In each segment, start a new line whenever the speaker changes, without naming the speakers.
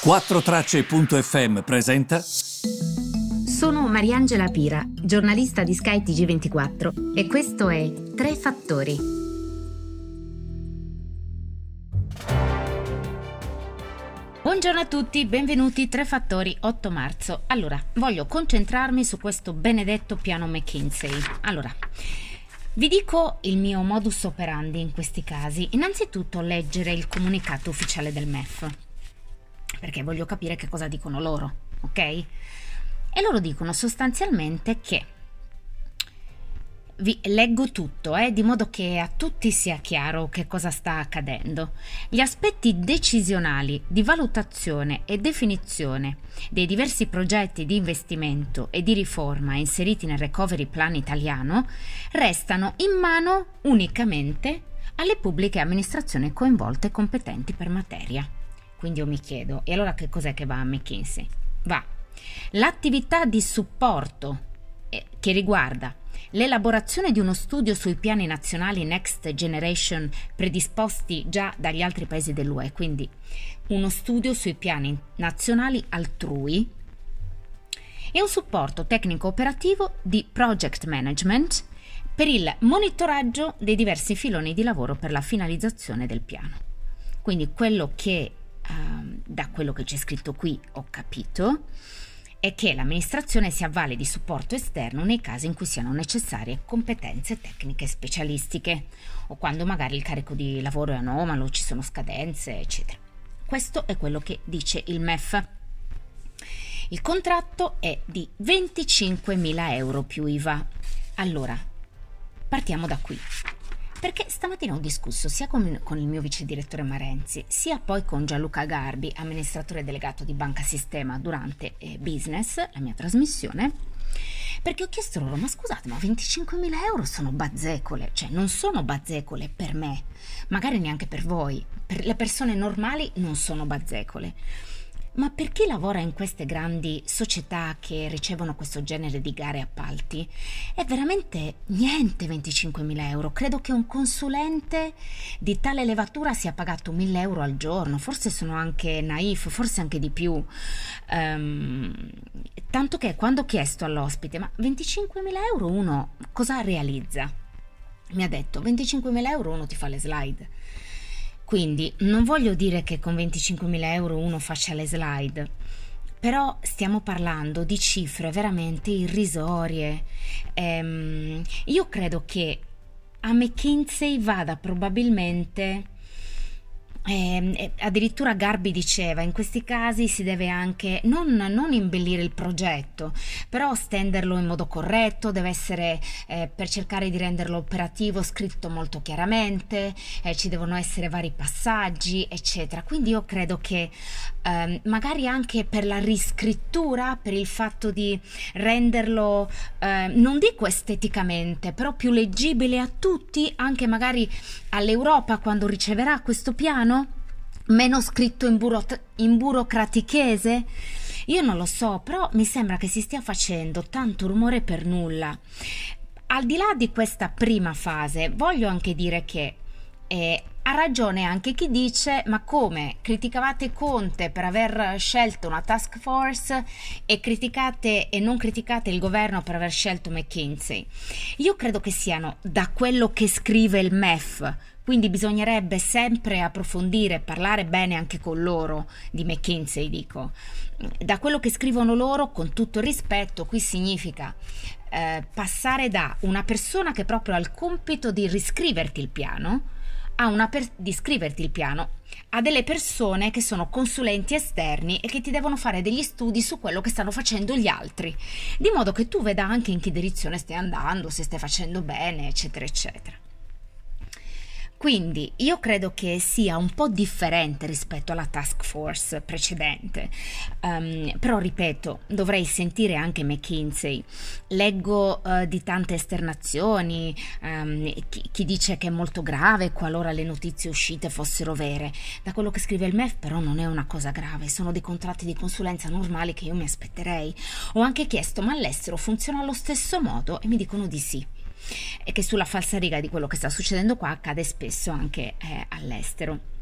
4Tracce.fm presenta.
Sono Mariangela Pira, giornalista di Sky TG24 e questo è Tre Fattori. Buongiorno a tutti, benvenuti Tre Fattori 8 marzo. Allora, voglio concentrarmi su questo benedetto piano McKinsey. Allora, vi dico il mio modus operandi in questi casi. Innanzitutto leggere il comunicato ufficiale del MEF perché voglio capire che cosa dicono loro, ok? E loro dicono sostanzialmente che vi leggo tutto, eh, di modo che a tutti sia chiaro che cosa sta accadendo. Gli aspetti decisionali di valutazione e definizione dei diversi progetti di investimento e di riforma inseriti nel Recovery Plan italiano restano in mano unicamente alle pubbliche amministrazioni coinvolte e competenti per materia. Quindi io mi chiedo, e allora che cos'è che va a McKinsey? Va l'attività di supporto eh, che riguarda l'elaborazione di uno studio sui piani nazionali Next Generation predisposti già dagli altri paesi dell'UE, quindi uno studio sui piani nazionali altrui e un supporto tecnico operativo di project management per il monitoraggio dei diversi filoni di lavoro per la finalizzazione del piano. Quindi quello che Ehm, da quello che c'è scritto qui ho capito, è che l'amministrazione si avvale di supporto esterno nei casi in cui siano necessarie competenze tecniche specialistiche o quando magari il carico di lavoro è anomalo, ci sono scadenze, eccetera. Questo è quello che dice il MEF. Il contratto è di 25.000 euro più IVA. Allora, partiamo da qui. Perché stamattina ho discusso sia con, con, il mio vice direttore Marenzi, sia poi con Gianluca Garbi, amministratore delegato di Banca Sistema durante eh, Business, la mia trasmissione, perché ho chiesto loro, ma scusate, ma 25.000 euro sono bazzecole, cioè non sono bazzecole per me, magari neanche per voi, per le persone normali non sono bazzecole. Ma per chi lavora in queste grandi società che ricevono questo genere di gare e appalti è veramente niente 25.000 euro. Credo che un consulente di tale levatura sia pagato 1.000 euro al giorno, forse sono anche naif, forse anche di più. Um, tanto che quando ho chiesto all'ospite, ma 25.000 euro uno cosa realizza? Mi ha detto 25.000 euro uno ti fa le slide. Quindi non voglio dire che con 25.000 euro uno faccia le slide, però stiamo parlando di cifre veramente irrisorie. Ehm, io credo che a McKinsey vada probabilmente eh, addirittura Garbi diceva in questi casi si deve anche non, non, imbellire il progetto però stenderlo in modo corretto deve essere eh, per cercare di renderlo operativo scritto molto chiaramente eh, ci devono essere vari passaggi eccetera. Quindi io credo che ehm, magari anche per la riscrittura per il fatto di renderlo ehm, non dico esteticamente però più leggibile a tutti anche magari all'Europa quando riceverà questo piano meno scritto in, buro- in burocratichese? Io non lo so, però mi sembra che si stia facendo tanto rumore per nulla. Al di là di questa prima fase, voglio anche dire che eh, ha ragione anche chi dice: ma come criticavate Conte per aver scelto una task force e criticate e non criticate il governo per aver scelto McKinsey? Io credo che siano da quello che scrive il MEF quindi bisognerebbe sempre approfondire e parlare bene anche con loro di McKinsey, dico. Da quello che scrivono loro, con tutto il rispetto, qui significa eh, passare da una persona che proprio ha il compito di riscriverti il piano, a per- di scriverti il piano a delle persone che sono consulenti esterni e che ti devono fare degli studi su quello che stanno facendo gli altri, di modo che tu veda anche in che direzione stai andando, se stai facendo bene, eccetera, eccetera. Quindi io credo che sia un po' differente rispetto alla task force precedente, um, però ripeto, dovrei sentire anche McKinsey. Leggo uh, di tante esternazioni, um, chi, chi, dice che è molto grave qualora le notizie uscite fossero vere. Da quello che scrive il MEF però non è una cosa grave, sono dei contratti di consulenza normali che io mi aspetterei. Ho anche chiesto ma all'estero funziona allo stesso modo e mi dicono di sì e che sulla falsariga di quello che sta succedendo qua accade spesso anche eh, all'estero.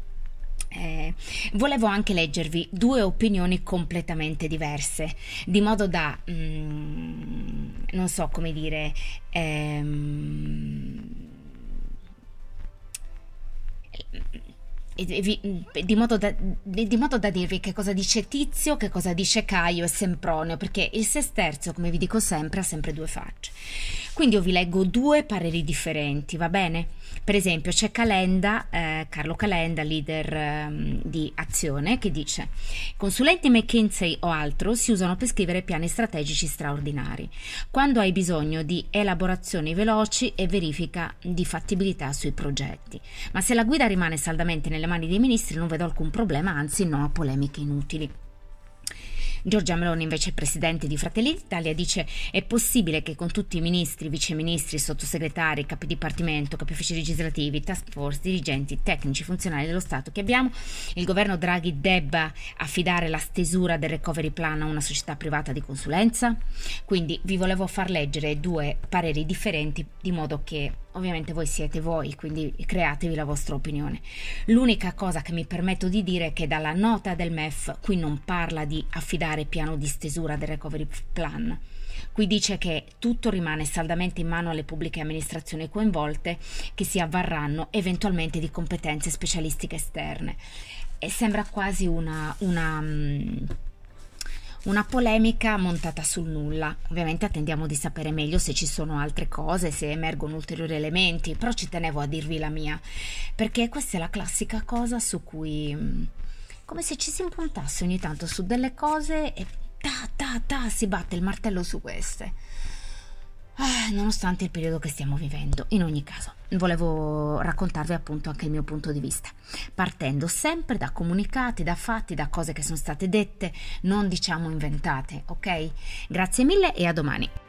Eh, volevo anche leggervi due opinioni completamente diverse, di modo da, mm, non so come dire, ehm, di modo, da, di modo, da, dirvi che cosa dice Tizio, che cosa dice Caio e Sempronio, perché il sesterzo, come vi dico sempre, ha sempre due facce. Quindi io vi leggo due pareri differenti, va bene? Per esempio c'è Calenda, eh, Carlo Calenda, leader eh, di Azione, che dice consulenti McKinsey o altro si usano per scrivere piani strategici straordinari, quando hai bisogno di elaborazioni veloci e verifica di fattibilità sui progetti. Ma se la guida rimane saldamente nelle mani dei ministri non vedo alcun problema, anzi no a polemiche inutili. Giorgia Meloni, invece presidente di Fratelli d'Italia, dice è possibile che con tutti i ministri, viceministri, sottosegretari, capi dipartimento, capi uffici legislativi, task force, dirigenti, tecnici, funzionari dello Stato che abbiamo, il governo Draghi debba affidare la stesura del recovery plan a una società privata di consulenza? Quindi vi volevo far leggere due pareri differenti di modo che Ovviamente voi siete voi, quindi createvi la vostra opinione. L'unica cosa che mi permetto di dire è che dalla nota del MEF qui non parla di affidare piano di stesura del recovery plan. Qui dice che tutto rimane saldamente in mano alle pubbliche amministrazioni coinvolte che si avvarranno eventualmente di competenze specialistiche esterne. E sembra quasi una, una mm, una polemica montata sul nulla. Ovviamente attendiamo di sapere meglio se ci sono altre cose, se emergono ulteriori elementi, però ci tenevo a dirvi la mia, perché questa è la classica cosa su cui mm, come se ci si impuntasse ogni tanto su delle cose e ta ta ta si batte il martello su queste. Ah, nonostante il periodo che stiamo vivendo. In ogni caso, volevo raccontarvi appunto anche il mio punto di vista, partendo sempre da comunicati, da fatti, da cose che sono state dette, non diciamo inventate, ok? Grazie mille e a domani.